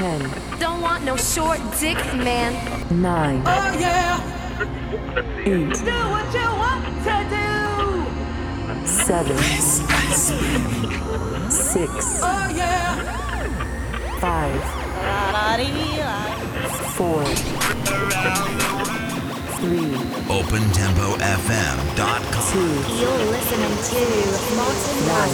Ten, Don't want no short dick, man. nine, Oh yeah, eight, do what you want to do. seven, six, Oh yeah, five, four, three, OpenTempoFM.com. two, You're listening to Martin one.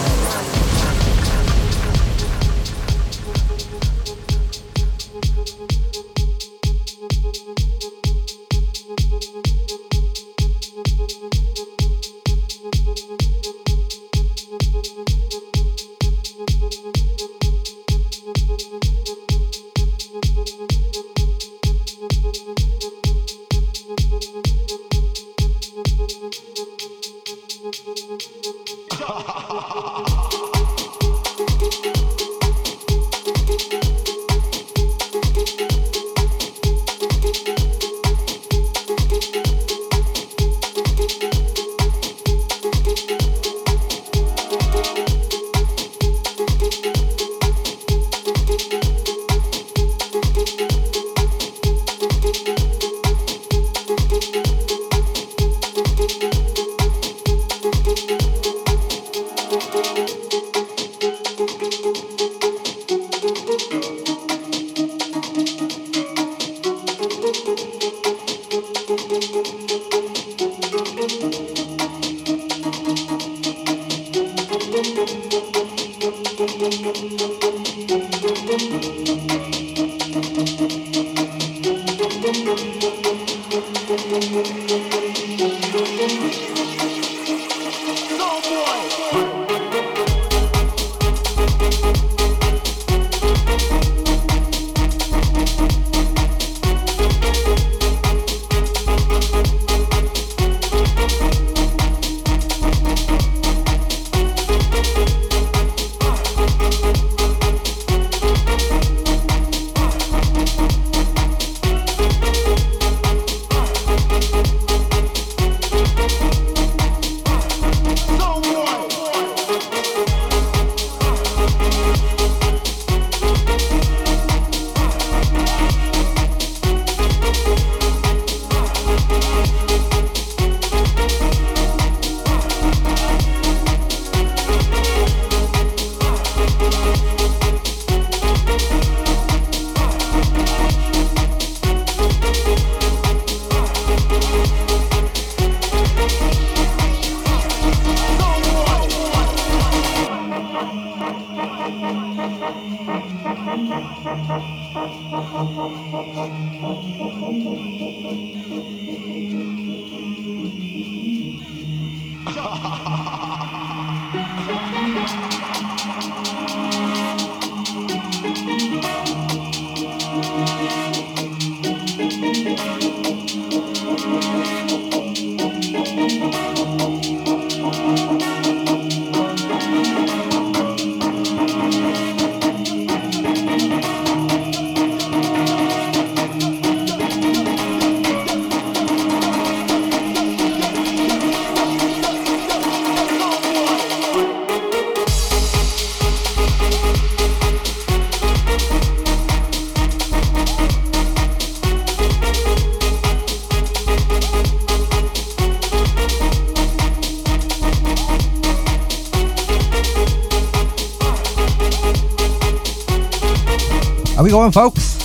We going, folks?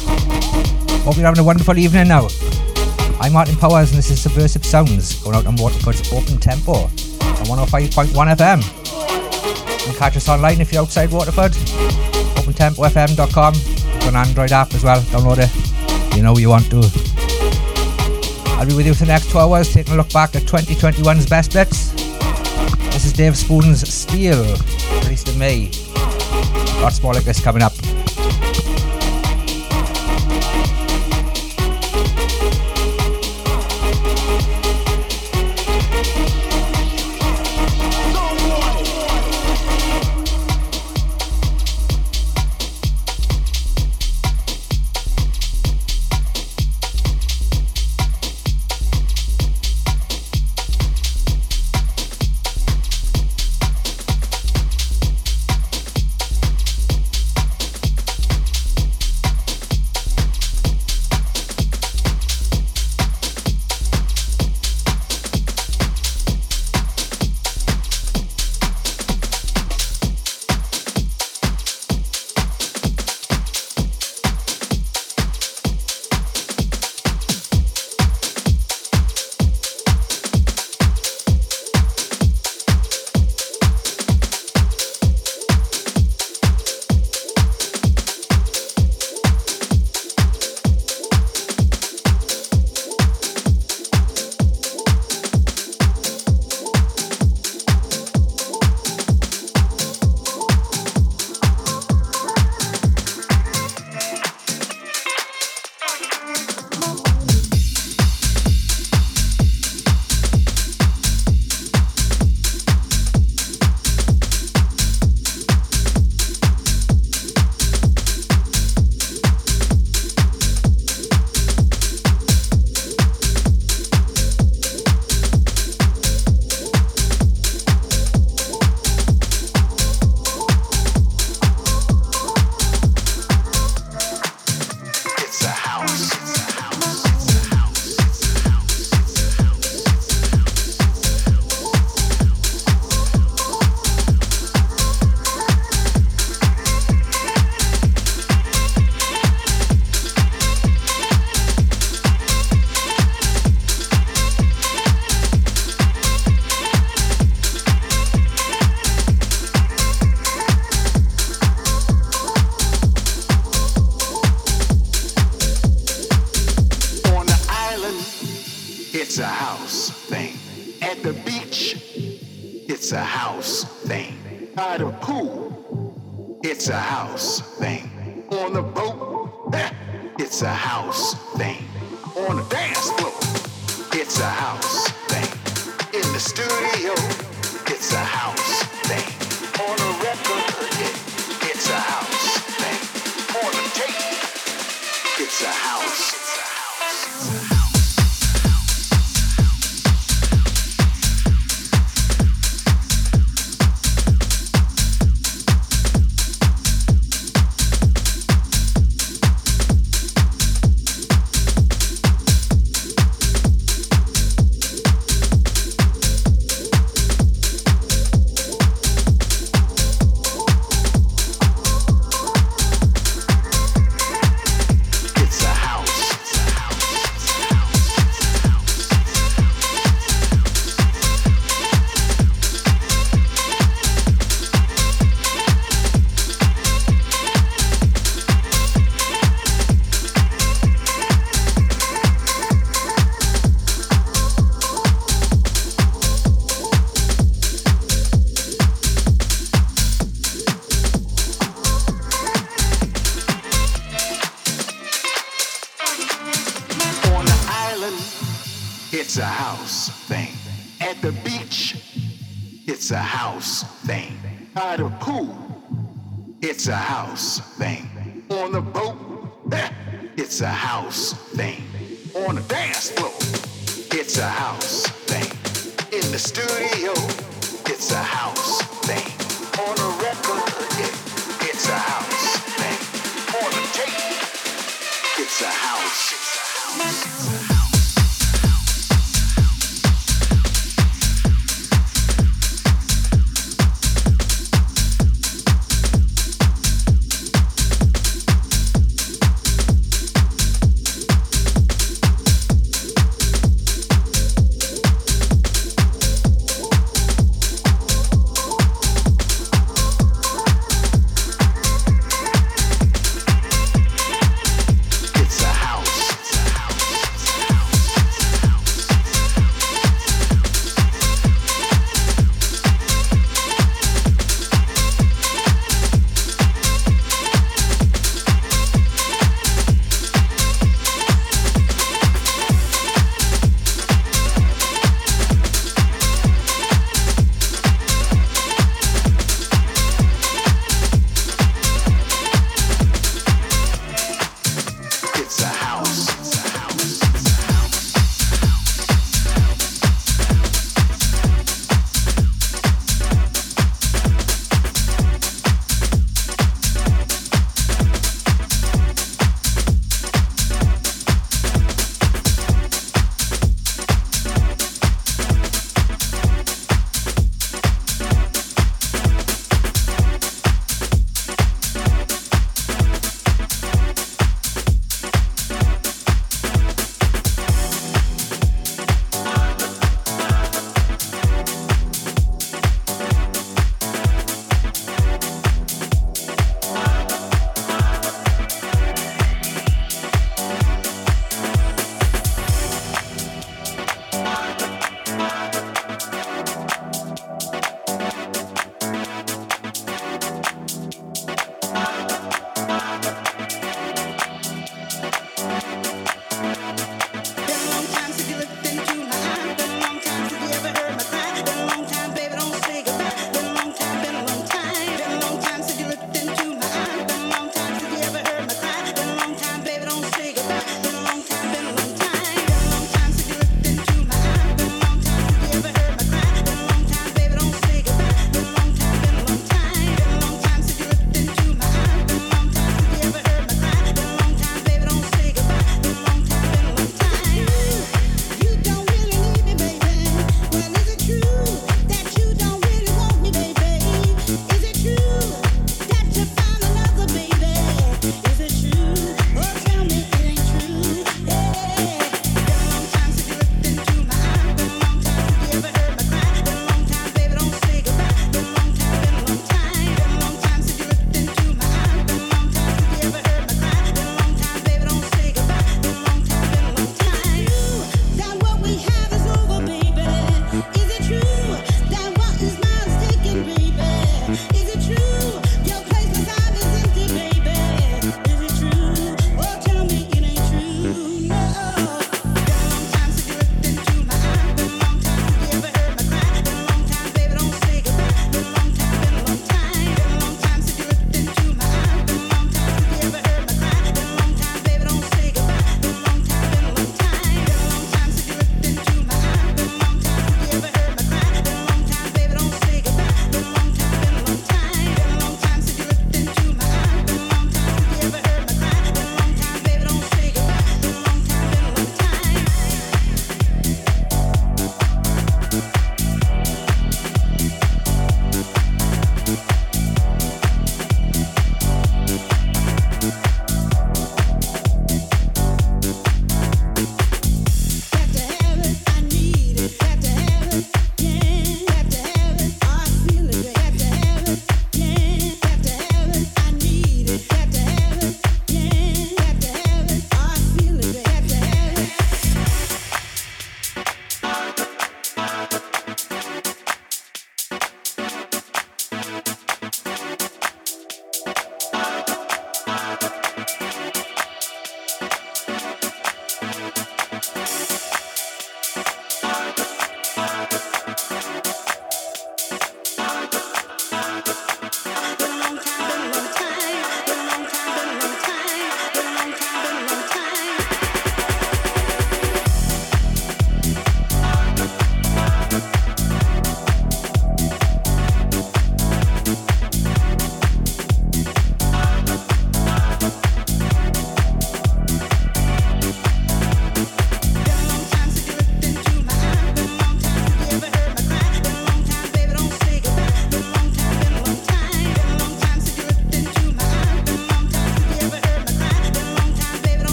Hope you're having a wonderful evening now. I'm Martin Powers, and this is Subversive Sounds going out on Waterford's Open Tempo on 105.1 FM. You can catch us online if you're outside Waterford. OpenTempoFM.com. An Android app as well. Download it. You know you want to. I'll be with you for the next two hours, taking a look back at 2021's best bits. This is Dave Spoon's Steel, released in May. Lots more like this coming up.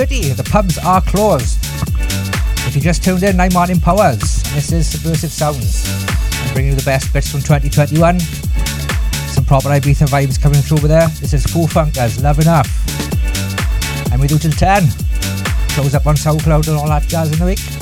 8.30. The pubs are closed. If you just tuned in, I'm Martin Powers. This is Subversive Sounds. I'm bringing you the best bits from 2021. Some proper Ibiza vibes coming through over there. This is Foo Funkers, Love Enough. I'm with you till 10. Close up on SoundCloud and all that jazz in the week.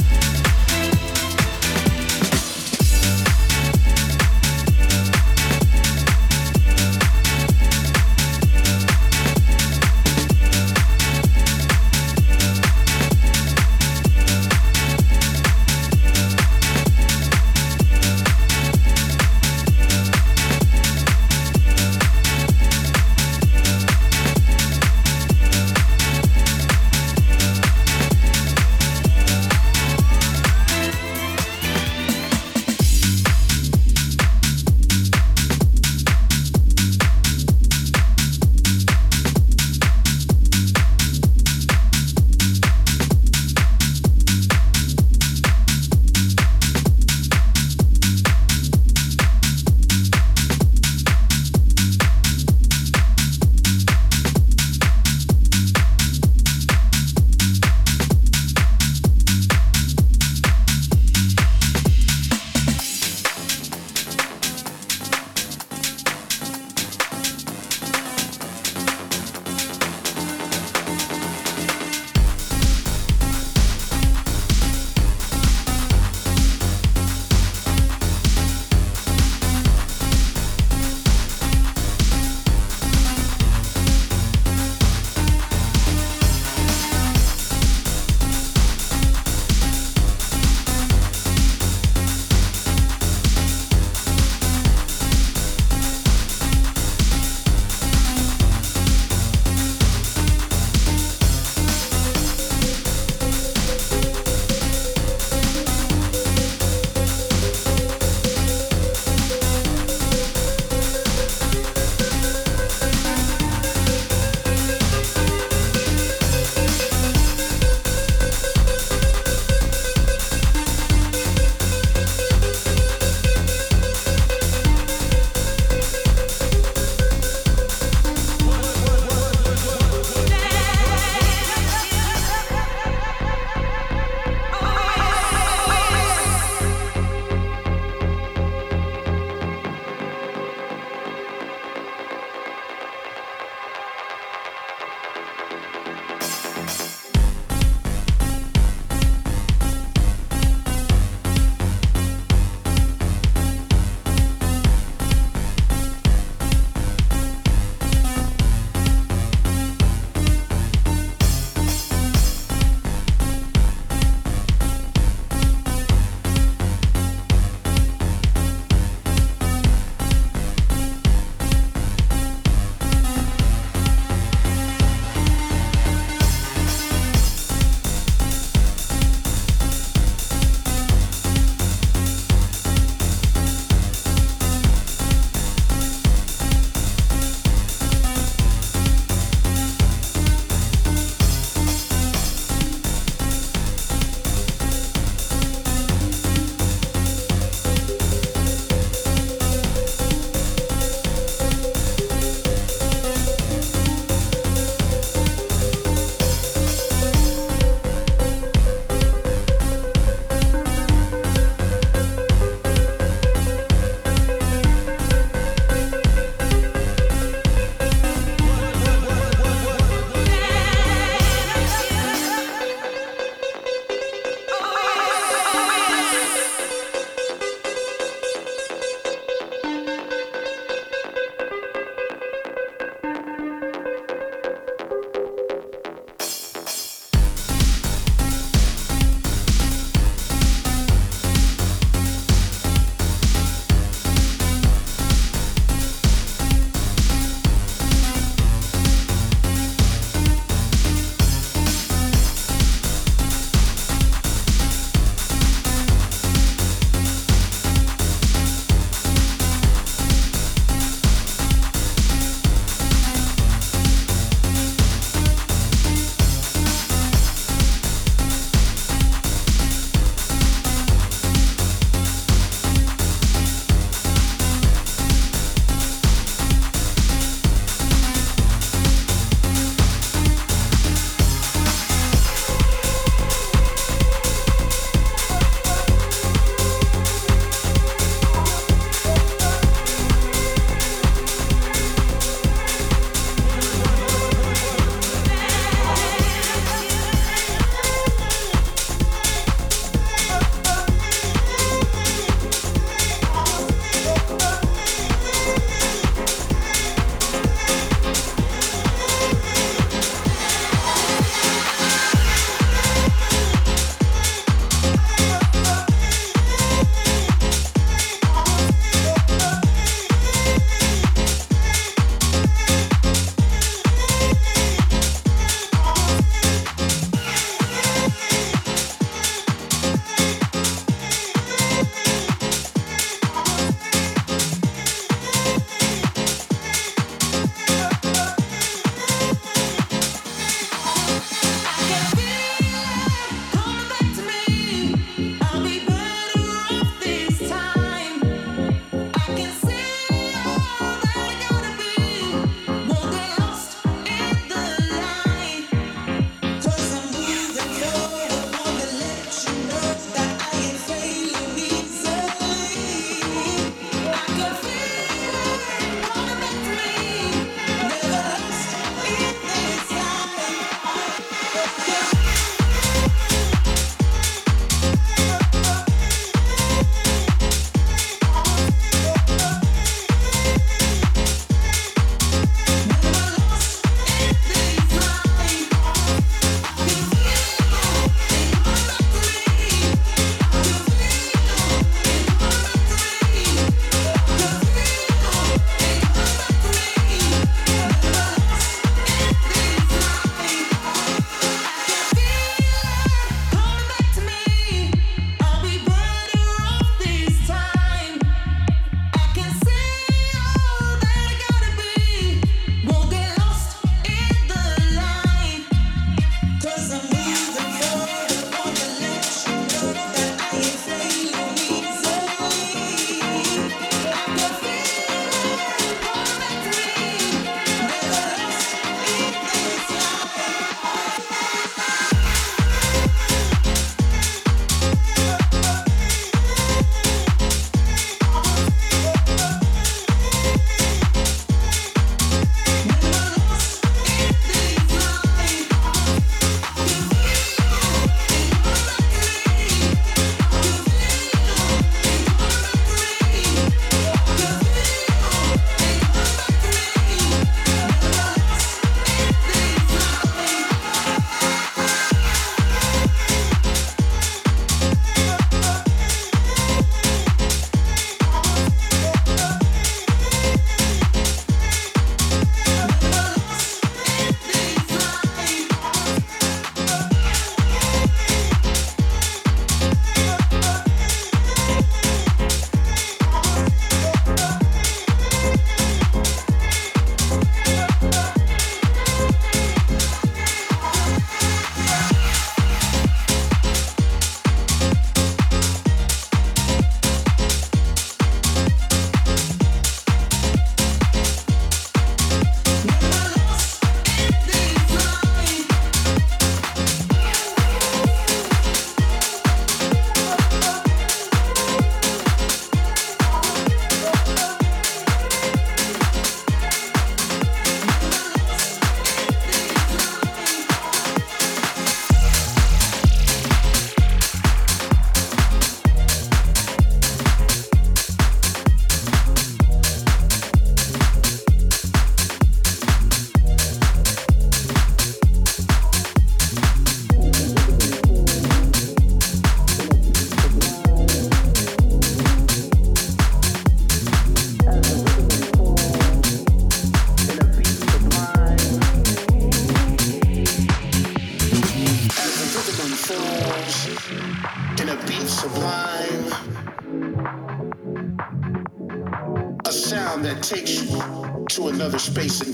To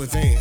within.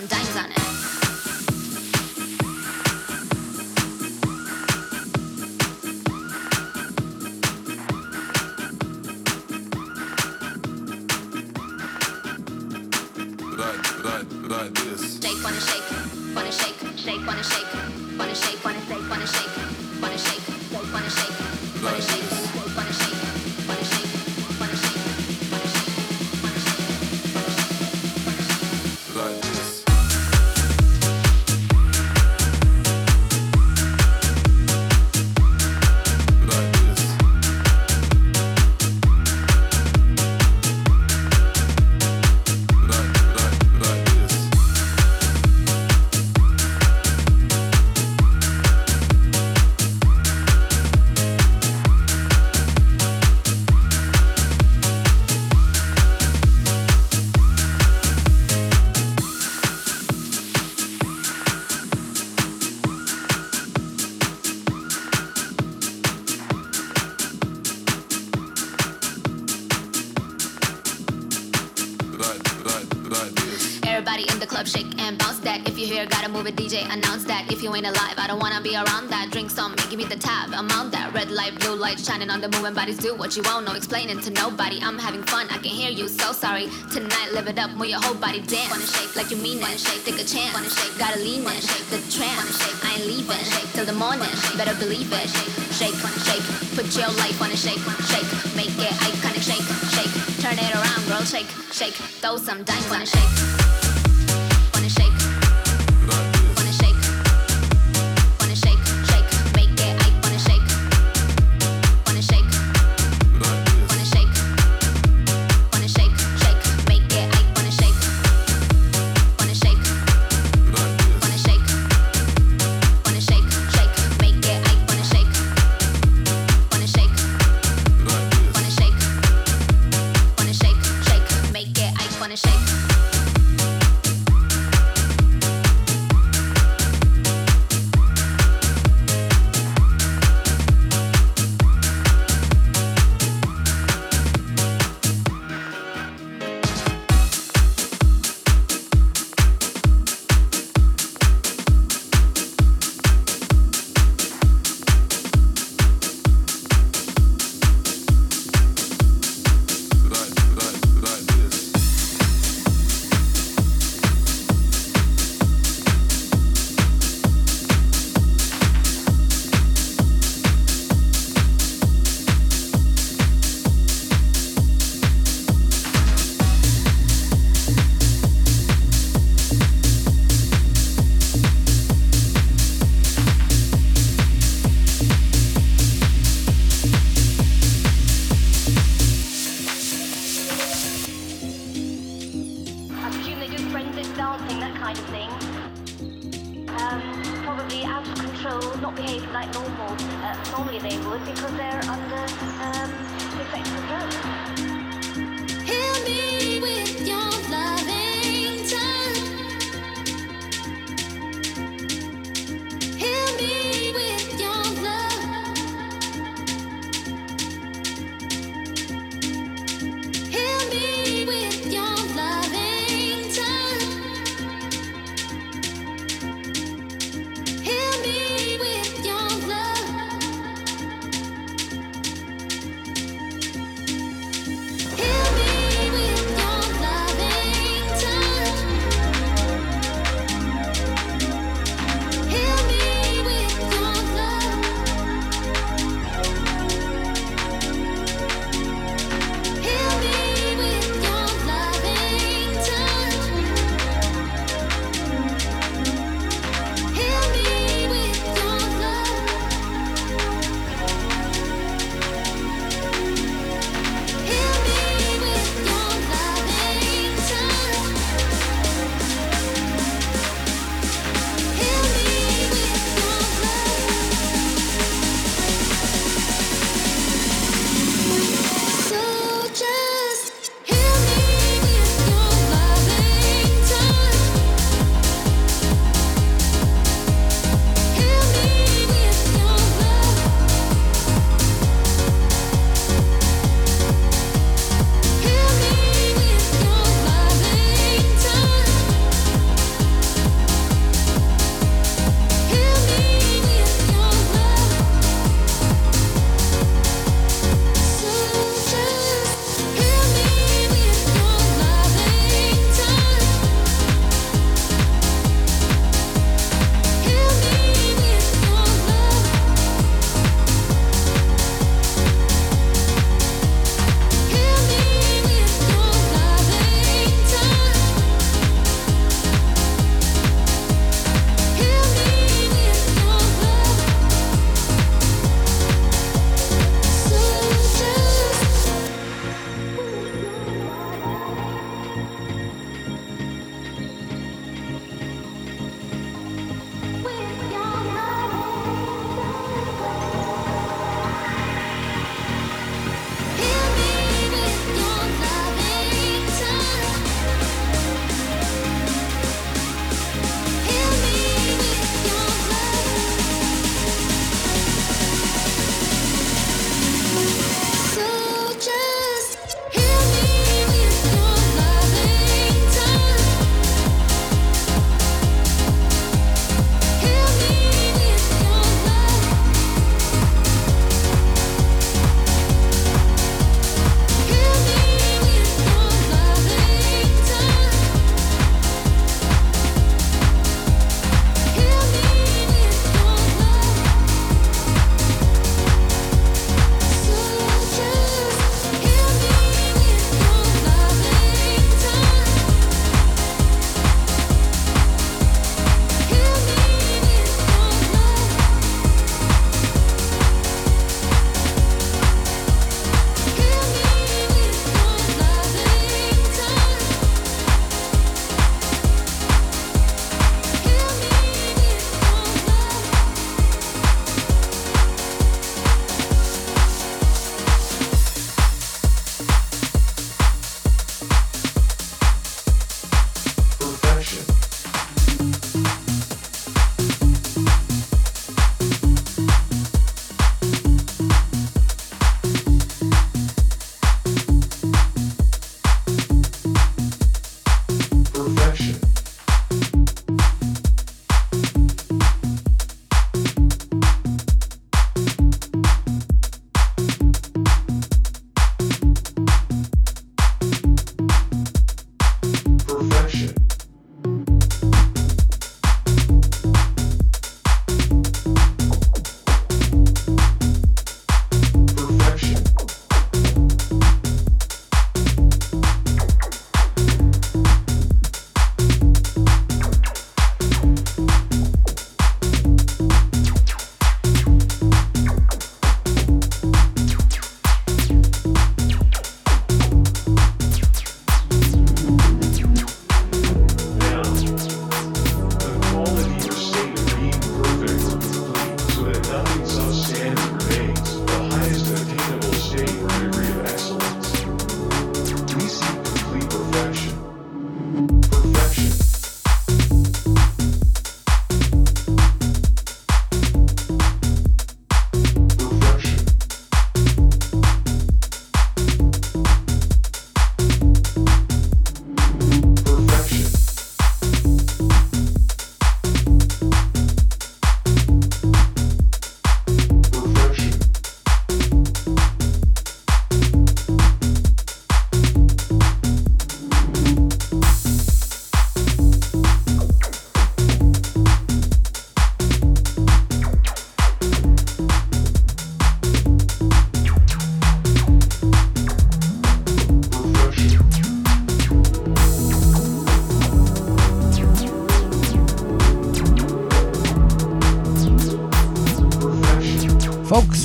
I'm done, on it. Alive, I don't wanna be around that. Drink some, give me the tab, amount that. Red light, blue light, shining on the moving bodies. Do what you want, no explaining to nobody. I'm having fun, I can hear you, so sorry. Tonight, live it up, move your whole body dance. Wanna shake like you mean it, wanna shake, take a chance. Wanna shake, gotta lean in, shake the trance. Wanna shake, I ain't leaving, shake till the morning. Better believe it. Shake, shake, put your life on a shake, shake, make it iconic, shake, shake, turn it around, girl, shake, shake, throw some dimes, wanna shake,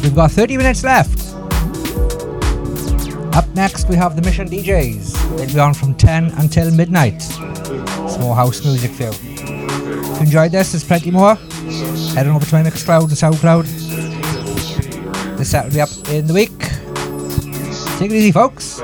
We've got 30 minutes left. Up next, we have the Mission DJs. They'll be on from 10 until midnight. Some more house music for you. If you enjoyed this, there's plenty more. Head on over to my Mixcloud and SoundCloud. This set will be up in the week. Take it easy, folks.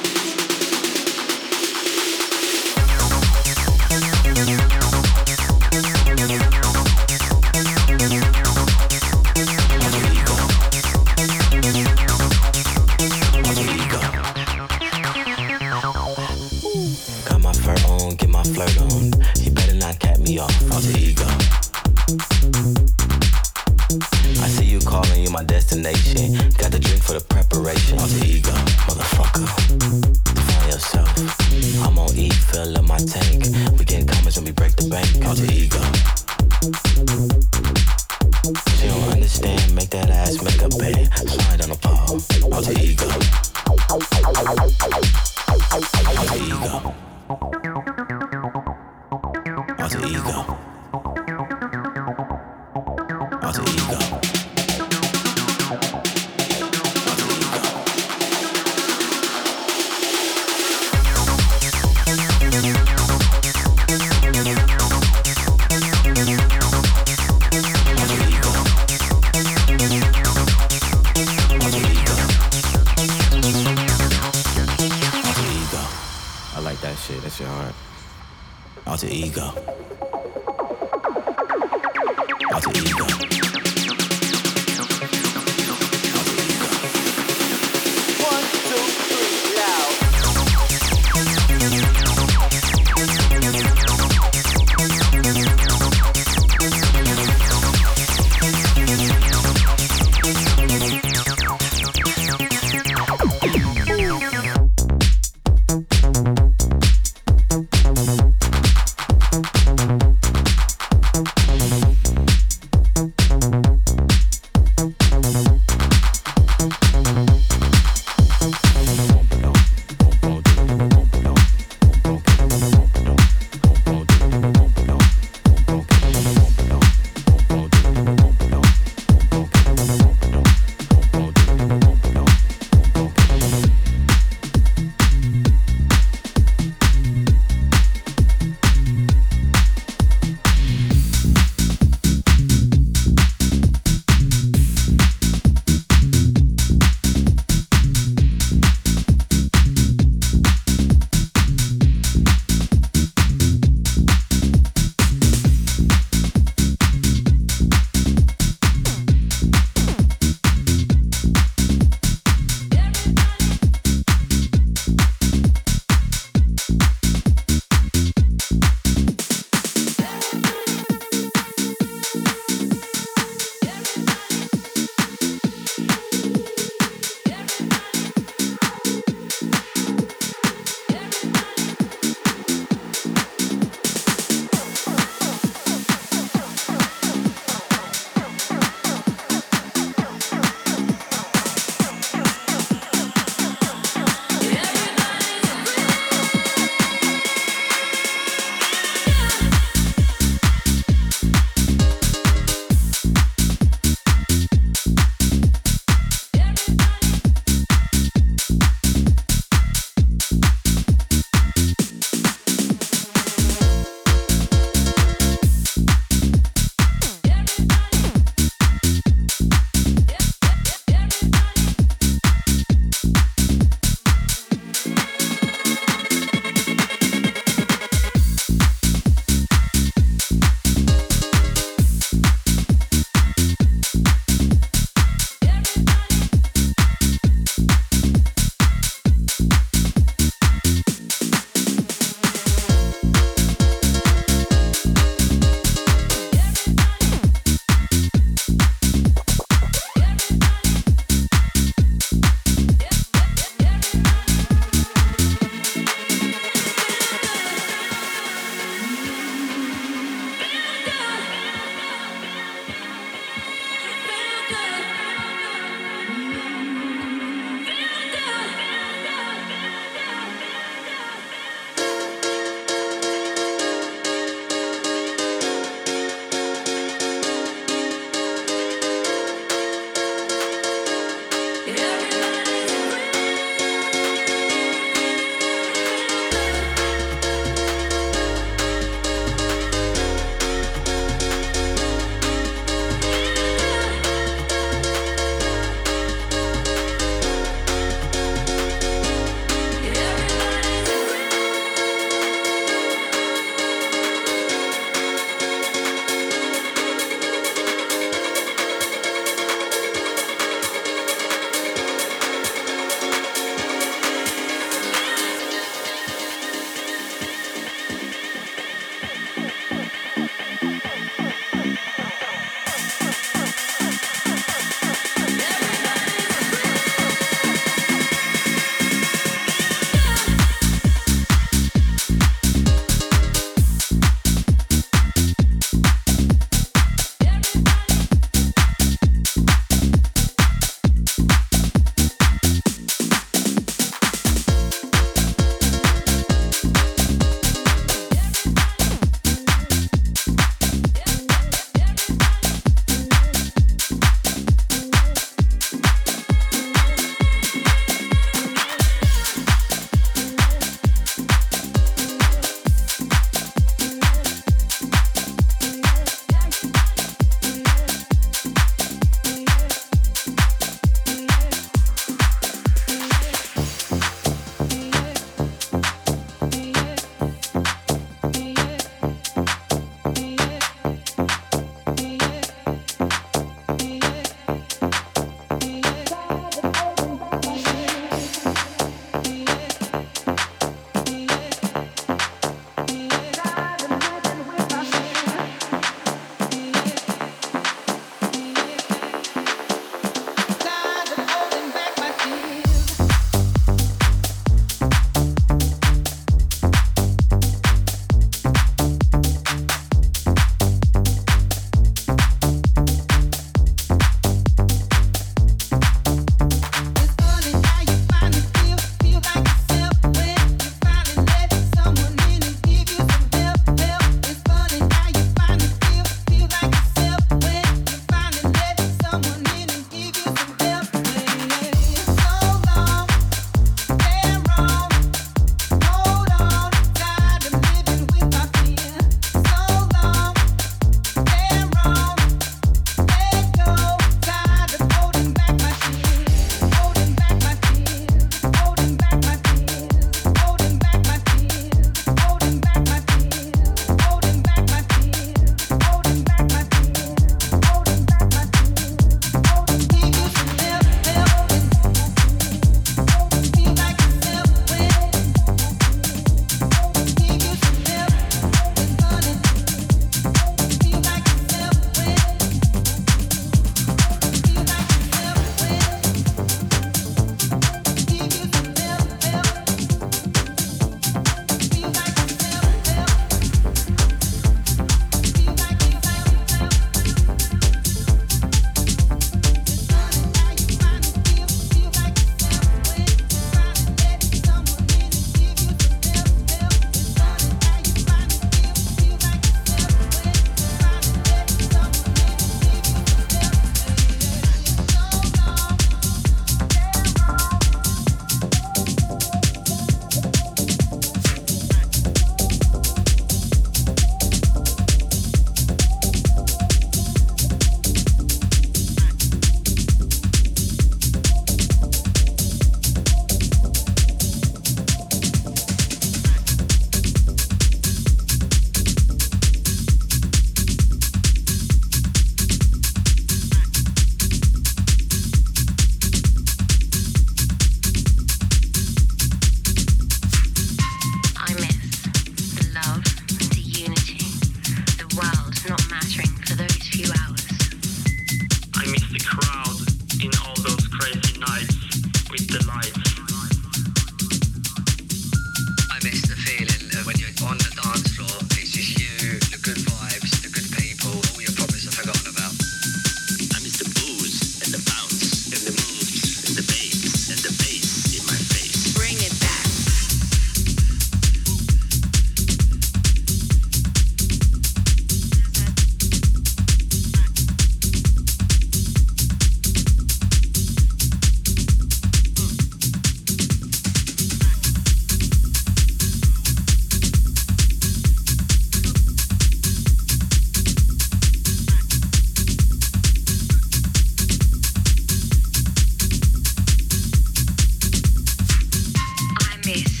López.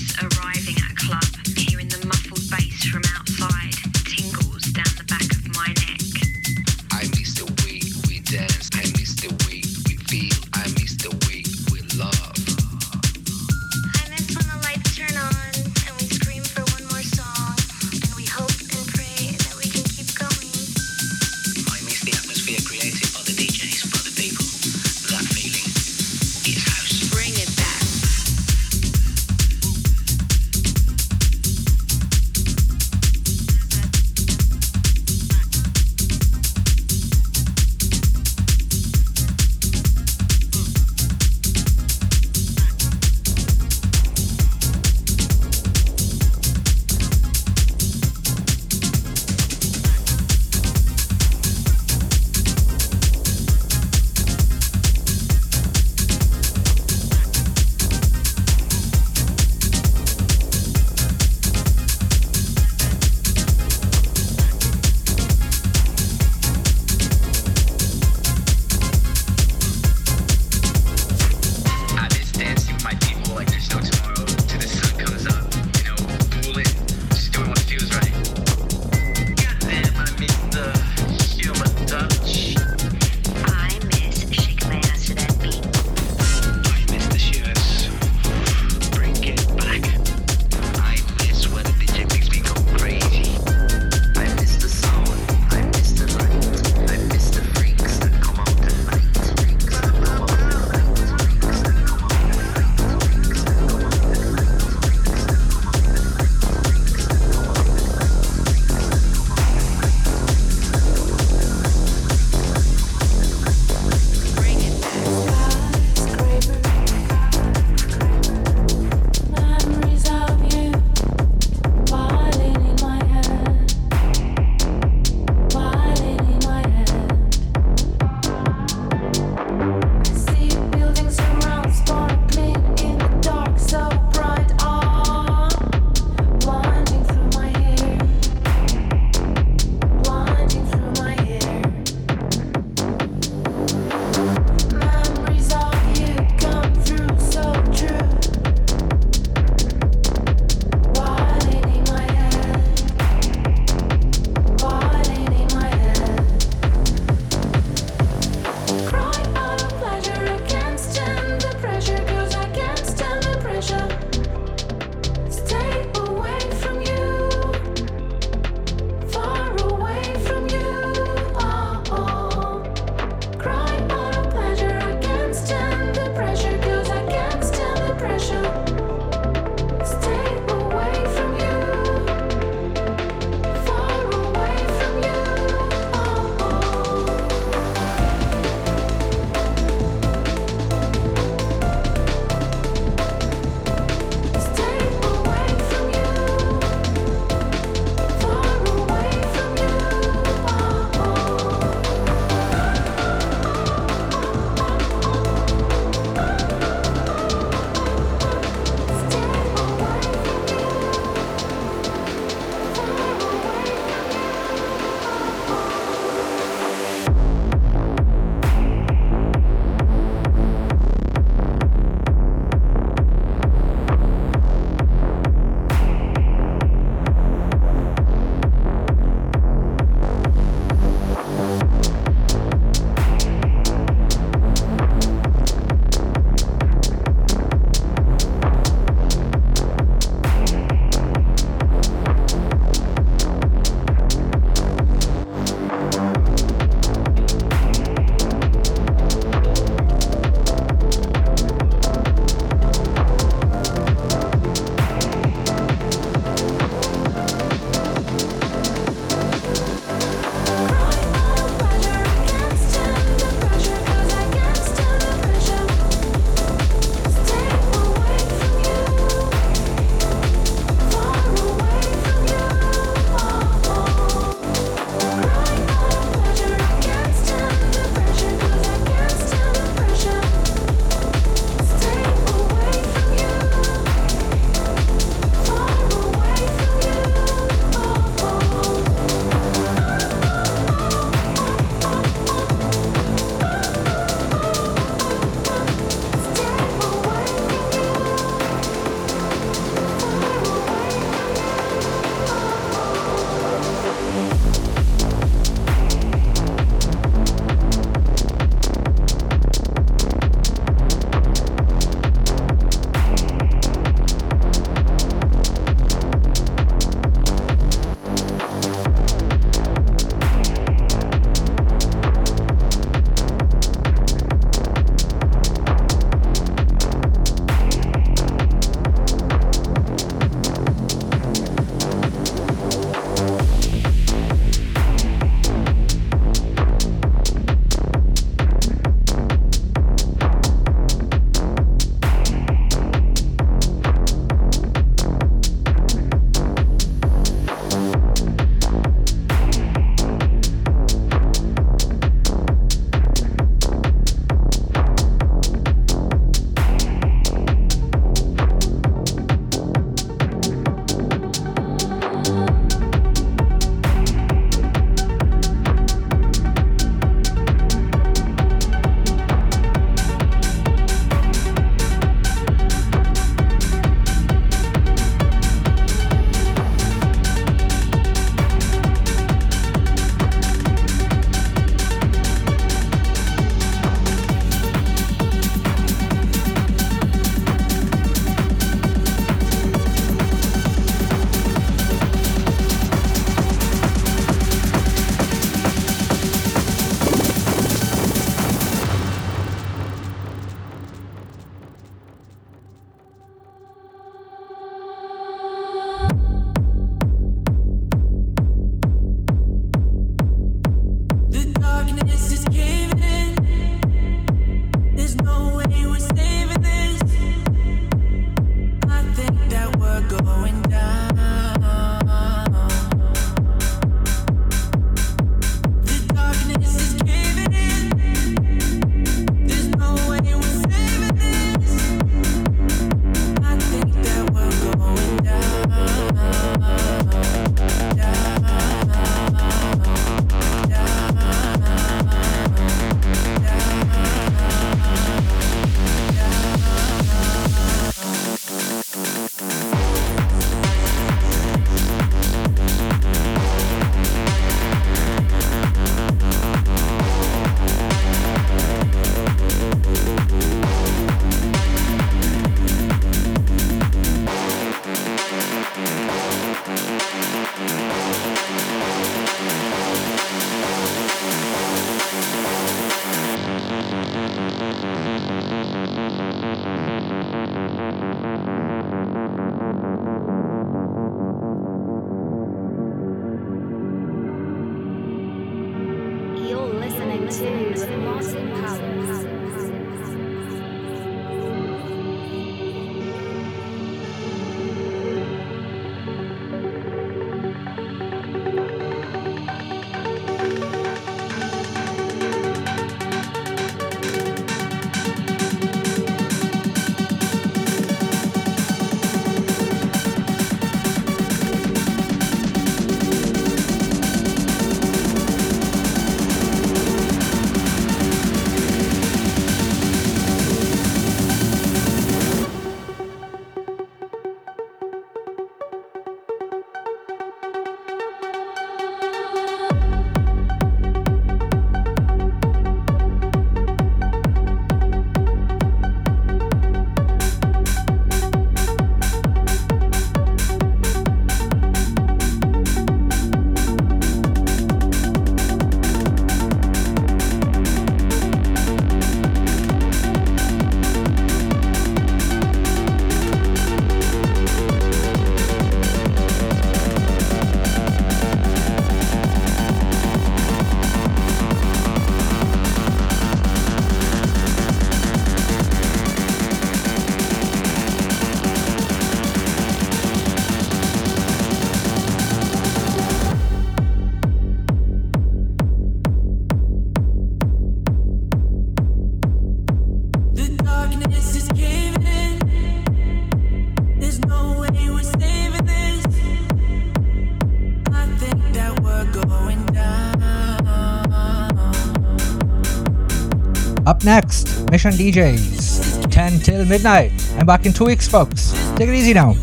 Next, Mission DJs, 10 till midnight. I'm back in two weeks, folks. Take it easy now.